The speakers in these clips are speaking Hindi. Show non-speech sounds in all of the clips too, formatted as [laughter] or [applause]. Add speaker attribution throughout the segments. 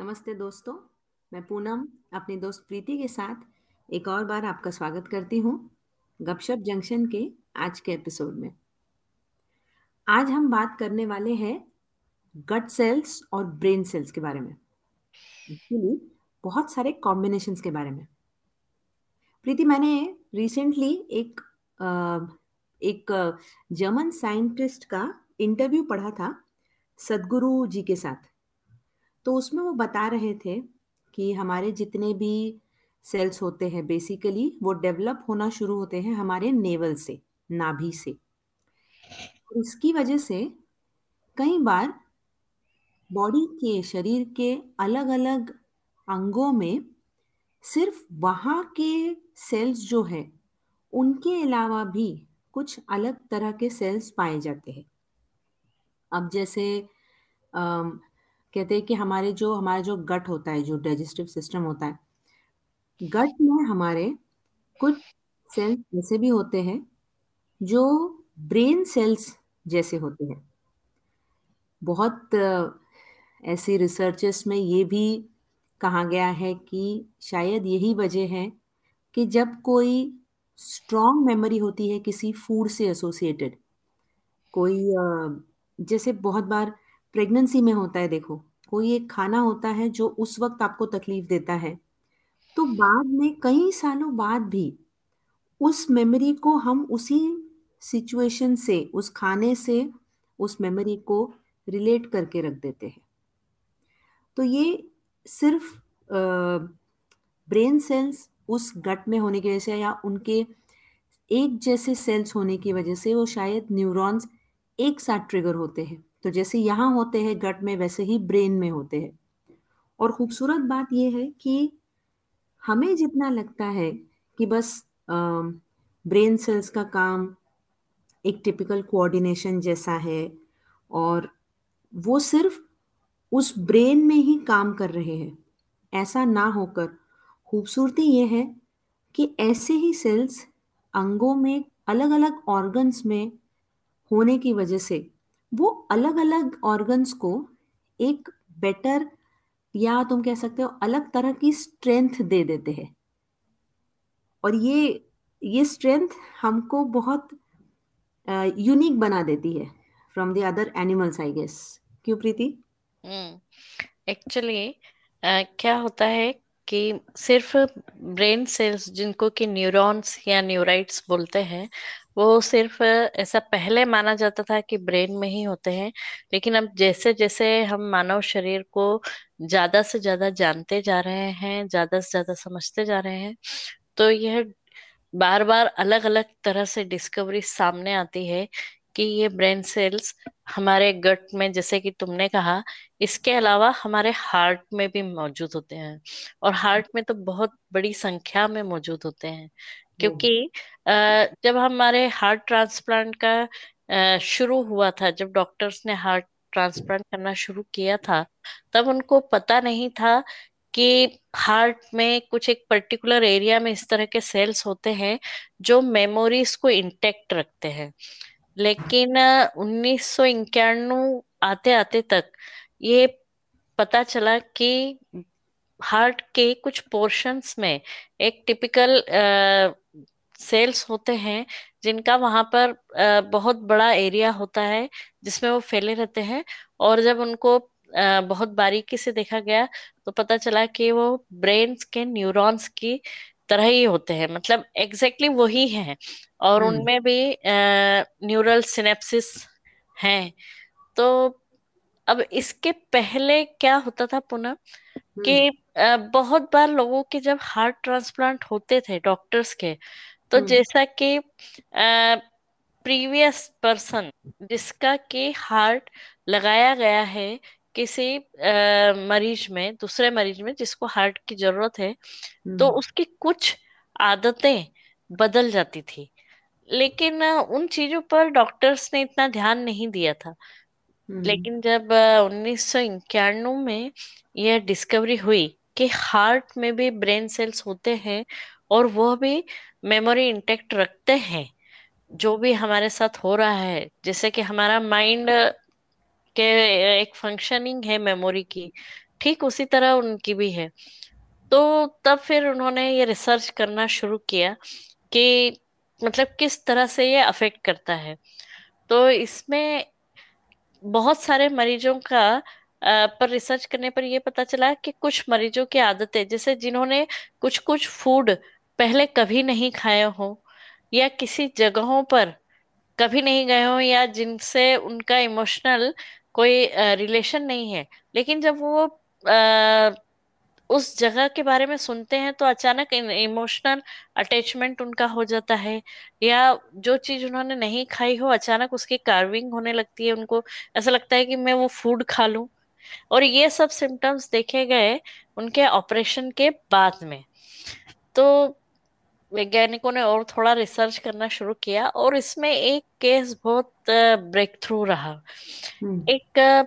Speaker 1: नमस्ते दोस्तों, मैं पूनम, अपनी दोस्त प्रीति के साथ एक और बार आपका स्वागत करती हूँ गपशप जंक्शन के आज के एपिसोड में। आज हम बात करने वाले हैं गट सेल्स और ब्रेन सेल्स के बारे में। एक्चुअली बहुत सारे कॉम्बिनेशन के बारे में। प्रीति, मैंने रिसेंटली एक एक जर्मन साइंटिस्ट का इंटरव्यू पढ़ा था सदगुरु जी के साथ। तो उसमें वो बता रहे थे कि हमारे जितने भी सेल्स होते हैं बेसिकली वो डेवलप होना शुरू होते हैं हमारे नेवल से, नाभि से। इसकी वजह से कई बार बॉडी के, शरीर के अलग अलग अंगों में सिर्फ़ वहाँ के सेल्स जो है, उनके अलावा भी कुछ अलग तरह के सेल्स पाए जाते हैं। अब जैसे कहते हैं कि हमारे जो, हमारा जो गट होता है, जो डाइजेस्टिव सिस्टम होता है, गट में हमारे कुछ सेल्स ऐसे भी होते हैं जो ब्रेन सेल्स जैसे होते हैं। बहुत, ऐसी रिसर्चेस में ये भी कहा गया है कि शायद यही वजह है कि जब कोई स्ट्रॉन्ग मेमोरी होती है किसी फ़ूड से एसोसिएटेड कोई जैसे बहुत बार प्रेगनेंसी में होता है, देखो। कोई एक खाना होता है जो उस वक्त आपको तकलीफ़ देता है तो बाद में, कई सालों बाद भी उस मेमोरी को हम उसी सिचुएशन से, उस खाने से, उस मेमोरी को रिलेट करके रख देते हैं। तो ये सिर्फ़ ब्रेन सेल्स उस गट में होने की वजह से या उनके एक जैसे सेल्स होने की वजह से वो शायद न्यूरॉन्स एक साथ ट्रिगर होते हैं। तो जैसे यहाँ होते हैं गट में, वैसे ही ब्रेन में होते हैं। और खूबसूरत बात यह है कि हमें जितना लगता है कि बस ब्रेन सेल्स का काम एक टिपिकल कोऑर्डिनेशन जैसा है और वो सिर्फ़ उस ब्रेन में ही काम कर रहे हैं। ऐसा ना होकर खूबसूरती ये है कि ऐसे ही सेल्स अंगों में अलग अलग ऑर्गन्स में होने की वजह से वो अलग अलग ऑर्गन्स को एक बेटर या तुम कह सकते हो अलग तरह की स्ट्रेंथ दे देते हैं। और ये ये स्ट्रेंथ हमको बहुत यूनिक बना देती है from the other animals I guess क्यों प्रीति?
Speaker 2: एक्चुअली हम्म, uh, क्या होता है कि सिर्फ़ ब्रेन सेल्स जिनको कि न्यूरॉन्स या न्यूराइट्स बोलते हैं वो सिर्फ़ ऐसा पहले माना जाता था कि ब्रेन में ही होते हैं, लेकिन अब जैसे जैसे हम मानव शरीर को ज़्यादा से ज़्यादा जानते जा रहे हैं, ज़्यादा से ज़्यादा समझते जा रहे हैं तो यह बार बार अलग अलग तरह से डिस्कवरी सामने आती है कि ये ब्रेन सेल्स हमारे गट में, जैसे कि तुमने कहा, इसके अलावा हमारे हार्ट में भी मौजूद होते हैं। और हार्ट में तो बहुत बड़ी संख्या में मौजूद होते हैं। क्योंकि जब हमारे हार्ट ट्रांसप्लांट का शुरू हुआ था जब डॉक्टर्स ने हार्ट ट्रांसप्लांट करना शुरू किया था तब उनको पता नहीं था कि हार्ट में कुछ एक पर्टिकुलर एरिया में इस तरह के सेल्स होते हैं जो मेमोरीज को इंटेक्ट रखते हैं। लेकिन उन्नीस सौ आते आते तक ये पता चला कि हार्ट के कुछ पोर्शंस में एक टिपिकल सेल्स होते हैं जिनका वहाँ पर बहुत बड़ा एरिया होता है जिसमें वो फैले रहते हैं और जब उनको बहुत बारीकी से देखा गया तो पता चला कि वो ब्रेन के न्यूरॉन्स की तरह ही होते हैं मतलब एग्जैक्टली exactly वही हैं और हम्म। उनमें भी न्यूरल सिनेप्सिस हैं तो अब इसके पहले क्या होता था पुनः कि हम्म। बहुत बार लोगों के जब हार्ट ट्रांसप्लांट होते थे डॉक्टर्स के तो हम्म। जैसा कि प्रीवियस पर्सन जिसका के हार्ट लगाया गया है किसी आ, मरीज़ में दूसरे मरीज़ में जिसको हार्ट की ज़रूरत है तो हम्म। उसकी कुछ आदतें बदल जाती थी लेकिन उन चीज़ों पर डॉक्टर्स ने इतना ध्यान नहीं दिया था हम्म। लेकिन जब उन्नीस सौ इक्यानवे में यह डिस्कवरी हुई कि हार्ट में भी ब्रेन सेल्स होते हैं और वह भी मेमोरी इंटेक्ट रखते हैं, जो भी हमारे साथ हो रहा है। जैसे कि हमारा माइंड के एक फंक्शनिंग है मेमोरी की, ठीक उसी तरह उनकी भी है। तो तब फिर उन्होंने ये रिसर्च करना शुरू किया कि मतलब किस तरह से ये अफेक्ट करता है। तो इसमें बहुत सारे मरीजों का पर रिसर्च करने पर यह पता चला कि कुछ मरीजों की आदतें, जैसे जिन्होंने कुछ कुछ फ़ूड पहले कभी नहीं खाए हो या किसी जगहों पर कभी नहीं गए हो या जिनसे उनका इमोशनल कोई रिलेशन नहीं है। लेकिन जब वो अ, उस जगह के बारे में सुनते हैं तो अचानक इमोशनल अटैचमेंट उनका हो जाता है। या जो चीज़ उन्होंने नहीं खाई हो अचानक उसकी कार्विंग होने लगती है उनको। ऐसा लगता है कि मैं वो फ़ूड खा लूँ। और ये सब सिम्टम्स देखे गए उनके ऑपरेशन के बाद में। तो वैज्ञानिकों ने और थोड़ा रिसर्च करना शुरू किया और इसमें एक केस बहुत ब्रेक थ्रू रहा।
Speaker 1: हम्म।
Speaker 2: एक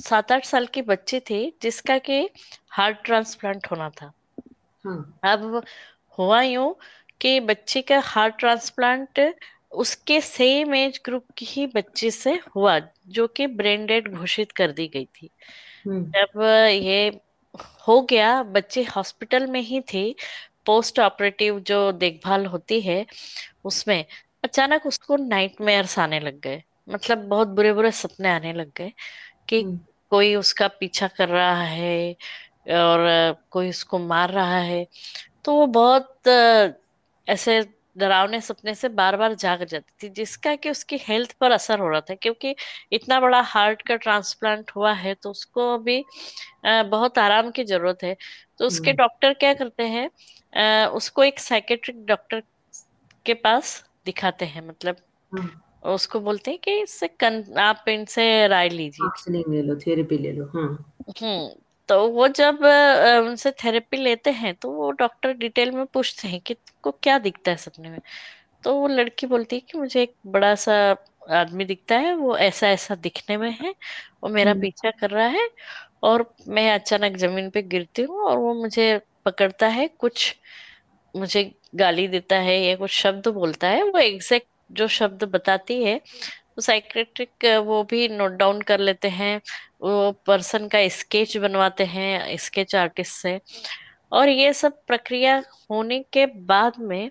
Speaker 2: सात आठ साल की बच्ची थी जिसका कि हार्ट ट्रांसप्लांट होना था।
Speaker 1: हाँ।
Speaker 2: अब हुआ यूँ कि बच्ची का हार्ट ट्रांसप्लांट उसके सेम एज ग्रुप की ही बच्ची से हुआ जो कि ब्रेन डेड घोषित कर दी गई थी।
Speaker 1: हम्म।
Speaker 2: जब ये हो गया बच्चे हॉस्पिटल में ही थी पोस्ट ऑपरेटिव जो देखभाल होती है उसमें अचानक उसको नाइटमेयर्स आने लग गए। मतलब बहुत बुरे बुरे सपने आने लग गए कि
Speaker 1: हम्म।
Speaker 2: कोई उसका पीछा कर रहा है और कोई उसको मार रहा है। तो वो बहुत ऐसे डरावने सपने से बार बार जाग जाती थी जिसका कि उसकी हेल्थ पर असर हो रहा था क्योंकि इतना बड़ा हार्ट का ट्रांसप्लांट हुआ है तो उसको अभी बहुत आराम की ज़रूरत है। तो उसके
Speaker 1: हम्म।
Speaker 2: डॉक्टर क्या करते हैं उसको एक साइकेट्रिक डॉक्टर के पास दिखाते हैं मतलब
Speaker 1: हाँ
Speaker 2: उसको बोलते हैं कि इससे कन, आप इनसे राय लीजिए।
Speaker 1: ले लो थेरेपी ले लो हाँ
Speaker 2: हम्म तो वो जब उनसे थेरेपी लेते हैं तो वो डॉक्टर डिटेल में पूछते हैं कि तुमको क्या दिखता है सपने में? तो वो लड़की बोलती है कि मुझे एक बड़ा सा आदमी दिखता है वो ऐसा ऐसा दिखने में है वो मेरा
Speaker 1: हम्म।
Speaker 2: पीछा कर रहा है और मैं अचानक ज़मीन पे गिरती हूँ और वो मुझे पकड़ता है कुछ मुझे गाली देता है या कुछ शब्द बोलता है वो एग्जैक्ट जो शब्द बताती है साइकेट्रिक वो भी नोट डाउन कर लेते हैं। वो पर्सन का स्केच बनवाते हैं स्केच आर्टिस्ट से। और ये सब प्रक्रिया होने के बाद में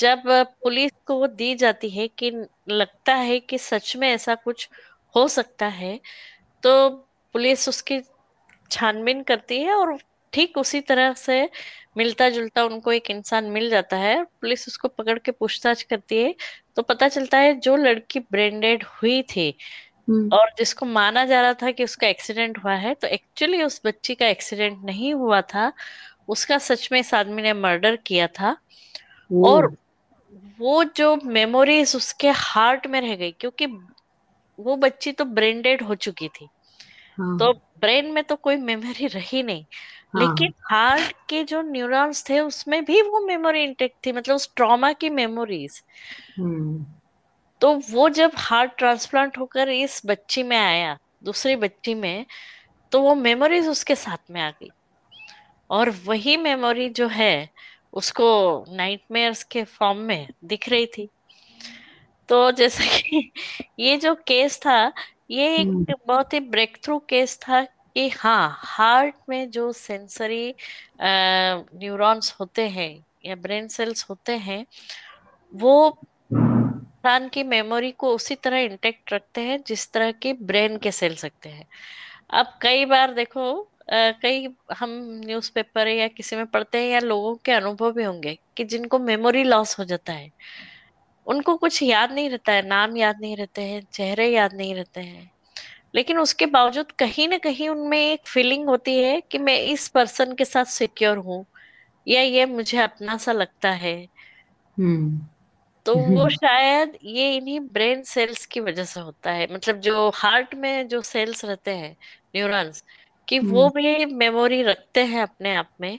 Speaker 2: जब पुलिस को दी जाती है कि लगता है कि सच में ऐसा कुछ हो सकता है तो पुलिस उसकी छानबीन करती है और ठीक उसी तरह से मिलता जुलता उनको एक इंसान मिल जाता है। पुलिस उसको पकड़ के पूछताछ करती है तो पता चलता है जो लड़की ब्रेन डेड हुई थी
Speaker 1: हम्म।
Speaker 2: और जिसको माना जा रहा था कि उसका एक्सीडेंट हुआ है तो एक्चुअली उस बच्ची का एक्सीडेंट नहीं हुआ था। उसका सच में इस आदमी ने मर्डर किया था। और वो जो मेमोरीज उसके हार्ट में रह गई क्योंकि वो बच्ची तो ब्रेन डेड हो चुकी थी। तो
Speaker 1: हाँ
Speaker 2: ब्रेन में तो कोई मेमोरी रही नहीं। लेकिन
Speaker 1: हाँ
Speaker 2: हार्ट के जो न्यूरॉन्स थे उसमें भी वो मेमोरी इंटेक्ट थी मतलब उस ट्रॉमा की मेमोरीज।
Speaker 1: हम्म।
Speaker 2: तो वो जब हार्ट ट्रांसप्लांट होकर इस बच्ची में आया दूसरी बच्ची में तो वो मेमोरीज उसके साथ में आ गई। और वही मेमोरी जो है उसको नाइटमेयर्स के फॉर्म में दिख रही थी। तो जैसे कि [laughs] ये जो केस था ये
Speaker 1: हम्म।
Speaker 2: एक बहुत ही ब्रेक थ्रू केस था कि हाँ हार्ट में जो सेंसरी न्यूरॉन्स होते हैं या ब्रेन सेल्स होते हैं वो इंसान की मेमोरी को उसी तरह इंटेक्ट रखते हैं जिस तरह के ब्रेन के सेल्स रखते हैं। अब कई बार देखो अ, कई हम न्यूज़पेपर या किसी में पढ़ते हैं या लोगों के अनुभव भी होंगे कि जिनको मेमोरी लॉस हो जाता है उनको कुछ याद नहीं रहता है नाम याद नहीं रहते हैं चेहरे याद नहीं रहते हैं। लेकिन उसके बावजूद कहीं ना कहीं उनमें एक फीलिंग होती है कि मैं इस पर्सन के साथ सिक्योर हूँ या ये मुझे अपना सा लगता है।
Speaker 1: हम्म।
Speaker 2: तो [laughs] वो शायद ये इन्हीं ब्रेन सेल्स की वजह से होता है। मतलब जो हार्ट में जो सेल्स रहते हैं न्यूरॉन्स कि वो
Speaker 1: हम्म।
Speaker 2: भी मेमोरी रखते हैं अपने आप में।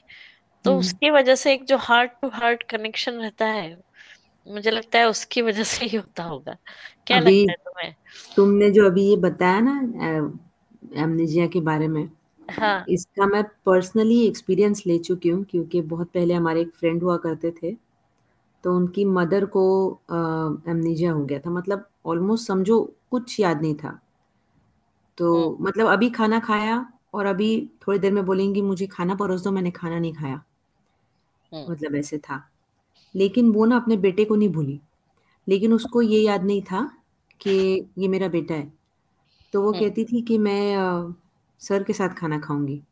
Speaker 2: तो
Speaker 1: हम्म।
Speaker 2: उसकी वजह से एक जो हार्ट टू हार्ट कनेक्शन रहता है मुझे लगता है उसकी वजह से ही होता होगा। क्या लगता है तुम्हें?
Speaker 1: तुमने जो अभी ये बताया ना एमनेजिया के बारे में
Speaker 2: हाँ।
Speaker 1: इसका मैं पर्सनली एक्सपीरियंस ले चुकी हूँ क्योंकि बहुत पहले हमारे एक फ्रेंड हुआ करते थे तो उनकी मदर को एमनेजिया हो गया था। मतलब ऑलमोस्ट समझो कुछ याद नहीं था। तो
Speaker 2: हम्म।
Speaker 1: मतलब अभी खाना खाया और अभी थोड़ी देर में बोलेंगी मुझे खाना परोस दो मैंने खाना नहीं खाया।
Speaker 2: हम्म।
Speaker 1: मतलब ऐसे था। लेकिन वो ना अपने बेटे को नहीं भूली। लेकिन उसको ये याद नहीं था कि ये मेरा बेटा है। तो वो
Speaker 2: हम्म।
Speaker 1: कहती थी कि मैं अ, सर के साथ खाना खाऊँगी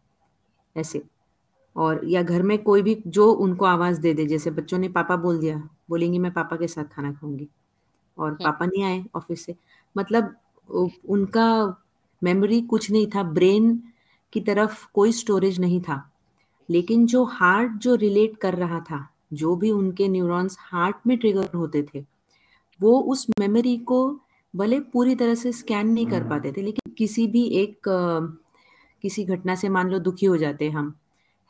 Speaker 1: ऐसे। और या घर में कोई भी जो उनको आवाज़ दे दे जैसे बच्चों ने पापा बोल दिया बोलेंगी मैं पापा के साथ खाना खाऊँगी। और
Speaker 2: हम्म।
Speaker 1: पापा नहीं आए ऑफ़िस से। मतलब उ- उनका मेमोरी कुछ नहीं था ब्रेन की तरफ़ कोई स्टोरेज नहीं था। लेकिन जो हार्ट जो रिलेट कर रहा था जो भी उनके न्यूरॉन्स हार्ट में ट्रिगर होते थे वो उस मेमोरी को भले पूरी तरह से स्कैन नहीं कर पाते थे लेकिन किसी भी एक किसी घटना से मान लो दुखी हो जाते हम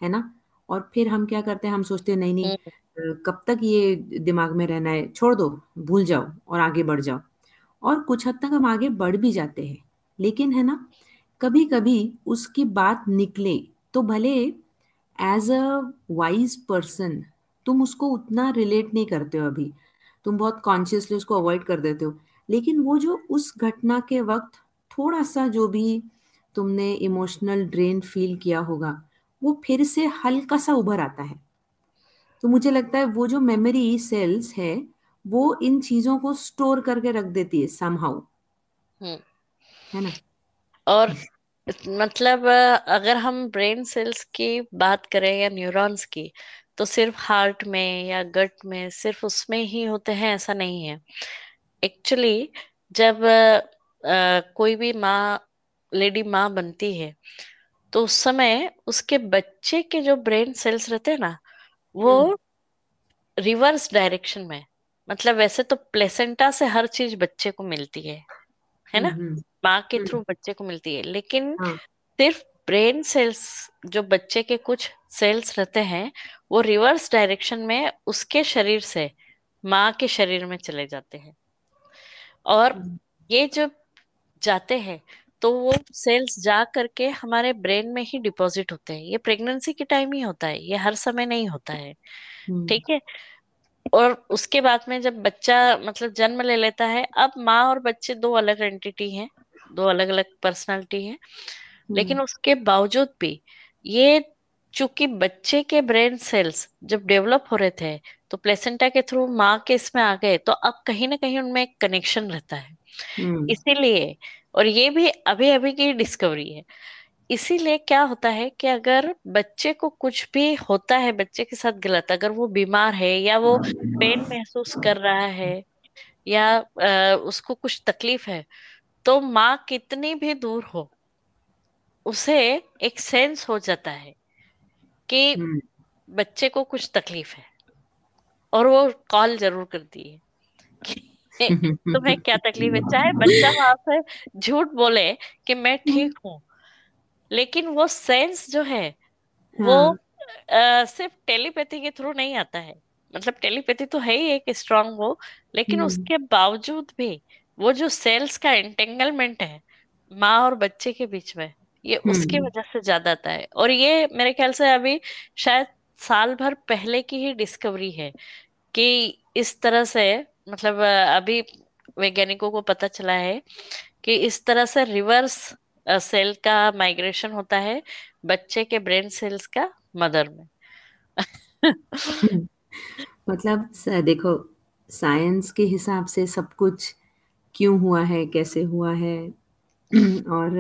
Speaker 1: है ना? और फिर हम क्या करते हैं हम सोचते हैं नहीं नहीं
Speaker 2: हम्म
Speaker 1: कब तक ये दिमाग में रहना है? छोड़ दो भूल जाओ और आगे बढ़ जाओ। और कुछ हद तक हम आगे बढ़ भी जाते हैं लेकिन है ना कभी कभी उसकी बात निकले तो भले एज अ वाइज पर्सन तुम उसको उतना रिलेट नहीं करते हो अभी। तुम बहुत कॉन्शियसली उसको अवॉइड कर देते हो। लेकिन वो जो उस घटना के वक्त थोड़ा सा जो भी तुमने इमोशनल ड्रेन फील किया होगा वो फिर से हल्का सा उभर आता है। तो मुझे लगता है वो जो मेमोरी सेल्स है वो इन चीज़ों को स्टोर करके रख देती है समहाउ
Speaker 2: हम्म।
Speaker 1: है ना?
Speaker 2: और मतलब अगर हम ब्रेन सेल्स की बात करें या न्यूरॉन्स की तो सिर्फ़ हार्ट में या गट में सिर्फ़ उसमें ही होते हैं ऐसा नहीं है। एक्चुअली जब अ, कोई भी माँ लेडी माँ बनती है तो उस समय उसके बच्चे के जो ब्रेन सेल्स रहते हैं ना वो
Speaker 1: हम्म।
Speaker 2: रिवर्स डायरेक्शन में मतलब वैसे तो प्लेसेंटा से हर चीज़ बच्चे को मिलती है है
Speaker 1: हम्म
Speaker 2: ना
Speaker 1: हम्म।
Speaker 2: माँ के
Speaker 1: हम्म,
Speaker 2: थ्रू बच्चे को मिलती है लेकिन
Speaker 1: हाँ।
Speaker 2: सिर्फ़ ब्रेन सेल्स जो बच्चे के कुछ सेल्स रहते हैं वो रिवर्स डायरेक्शन में उसके शरीर से माँ के शरीर में चले जाते हैं। और
Speaker 1: हम्म।
Speaker 2: ये जब जाते हैं तो वो सेल्स जा करके हमारे ब्रेन में ही डिपॉजिट होते हैं। ये प्रेगनेंसी के टाइम ही होता है ये हर समय नहीं होता है।
Speaker 1: हम्म।
Speaker 2: ठीक है? और उसके बाद में जब बच्चा मतलब जन्म ले लेता है अब माँ और बच्चे दो अलग एंटिटी हैं दो अलग अलग पर्सनालिटी हैं।
Speaker 1: हम्म।
Speaker 2: लेकिन उसके बावजूद भी ये चूँकि बच्चे के ब्रेन सेल्स जब डेवलप हो रहे थे तो प्लेसेंटा के थ्रू माँ के इसमें आ गए तो अब कहीं ना कहीं उनमें एक कनेक्शन रहता है।
Speaker 1: हम्म।
Speaker 2: इसीलिए और ये भी अभी अभी की डिस्कवरी है। इसीलिए क्या होता है कि अगर बच्चे को कुछ भी होता है बच्चे के साथ गलत अगर वो बीमार है या वो पेन महसूस कर रहा है या उसको कुछ तकलीफ़ है तो माँ कितनी भी दूर हो उसे एक सेंस हो जाता है कि
Speaker 1: हम्म।
Speaker 2: बच्चे को कुछ तकलीफ़ है। और वो कॉल ज़रूर करती है कि [laughs] तुम्हें क्या तकलीफ़ है? चाहे बच्चा वहाँ से झूठ बोले कि मैं ठीक हूँ लेकिन वो सेंस जो है वो
Speaker 1: हाँ।
Speaker 2: अ, सिर्फ़ टेलीपैथी के थ्रू नहीं आता है। मतलब टेलीपैथी तो है ही एक स्ट्रांग वो लेकिन
Speaker 1: हम्म।
Speaker 2: उसके बावजूद भी वो जो सेल्स का एंटेंगलमेंट है माँ और बच्चे के बीच में ये उसकी
Speaker 1: हम्म।
Speaker 2: वजह से ज़्यादा आता है। और ये मेरे ख्याल से अभी शायद साल भर पहले की ही डिस्कवरी है कि इस तरह से मतलब अभी वैज्ञानिकों को पता चला है कि इस तरह से रिवर्स सेल का माइग्रेशन होता है बच्चे के ब्रेन सेल्स का मदर में।
Speaker 1: मतलब देखो साइंस के हिसाब से सब कुछ क्यों हुआ है कैसे हुआ है? [clears throat] और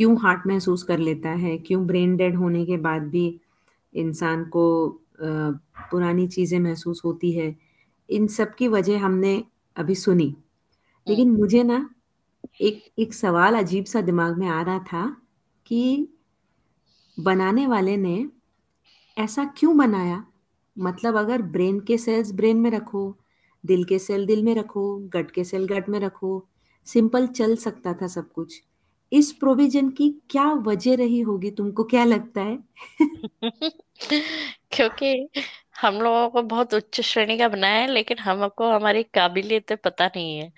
Speaker 1: क्यों हार्ट महसूस कर लेता है? क्यों ब्रेन डेड होने के बाद भी इंसान को पुरानी चीज़ें महसूस होती है? इन सब की वजह हमने अभी सुनी।
Speaker 2: हम्म।
Speaker 1: लेकिन मुझे ना एक एक सवाल अजीब सा दिमाग में आ रहा था कि बनाने वाले ने ऐसा क्यों बनाया? मतलब अगर ब्रेन के सेल्स ब्रेन में रखो दिल के सेल दिल में रखो गट के सेल गट में रखो सिंपल चल सकता था सब कुछ। इस प्रोविज़न की क्या वजह रही होगी? तुमको क्या लगता है? [laughs]
Speaker 2: क्योंकि हम लोगों को बहुत उच्च श्रेणी का बनाया है लेकिन हमको हमारी काबिलियत पता नहीं है।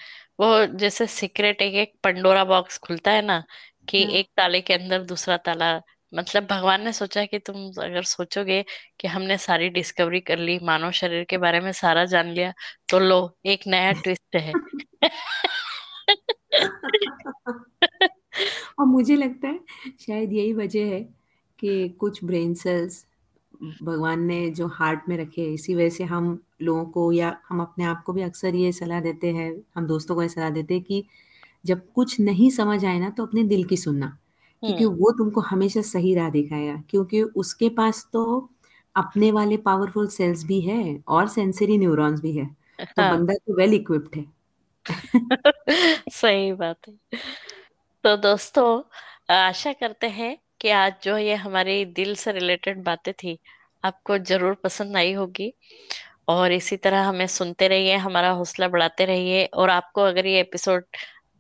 Speaker 2: वो जैसे सीक्रेट एक एक पंडोरा बॉक्स खुलता है ना कि
Speaker 1: हाँ।
Speaker 2: एक ताले के अंदर दूसरा ताला। मतलब भगवान ने सोचा कि तुम अगर सोचोगे कि हमने सारी डिस्कवरी कर ली मानव शरीर के बारे में सारा जान लिया तो लो एक नया [laughs] ट्विस्ट है। [laughs]
Speaker 1: और मुझे लगता है शायद यही वजह है कि कुछ ब्रेन सेल्स भगवान ने जो हार्ट में रखे हैं इसी वजह से हम लोगों को या हम अपने आप को भी अक्सर ये सलाह देते हैं हम दोस्तों को ये सलाह देते हैं कि जब कुछ नहीं समझ आए ना तो अपने दिल की सुनना। क्योंकि
Speaker 2: हम्म।
Speaker 1: वो तुमको हमेशा सही राह दिखाएगा क्योंकि उसके पास तो अपने वाले पावरफुल सेल्स भी है और सेंसरी न्यूरॉन्स भी है। तो
Speaker 2: हाँ।
Speaker 1: बंदा तो वेल इक्विप्ड है। [laughs]
Speaker 2: सही बात है। तो दोस्तों, आशा करते हैं कि आज जो ये हमारी दिल से रिलेटेड बातें थी, आपको ज़रूर पसंद आई होगी। और इसी तरह हमें सुनते रहिए, हमारा हौसला बढ़ाते रहिए। और आपको अगर ये एपिसोड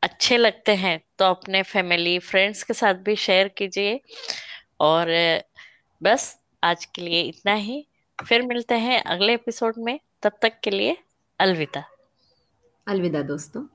Speaker 2: अच्छे लगते हैं तो अपने फैमिली, फ्रेंड्स के साथ भी शेयर कीजिए। और बस, आज के लिए इतना ही। फिर मिलते हैं अगले एपिसोड में। तब तक के लिए अलविदा।
Speaker 1: अलविदा दोस्तों।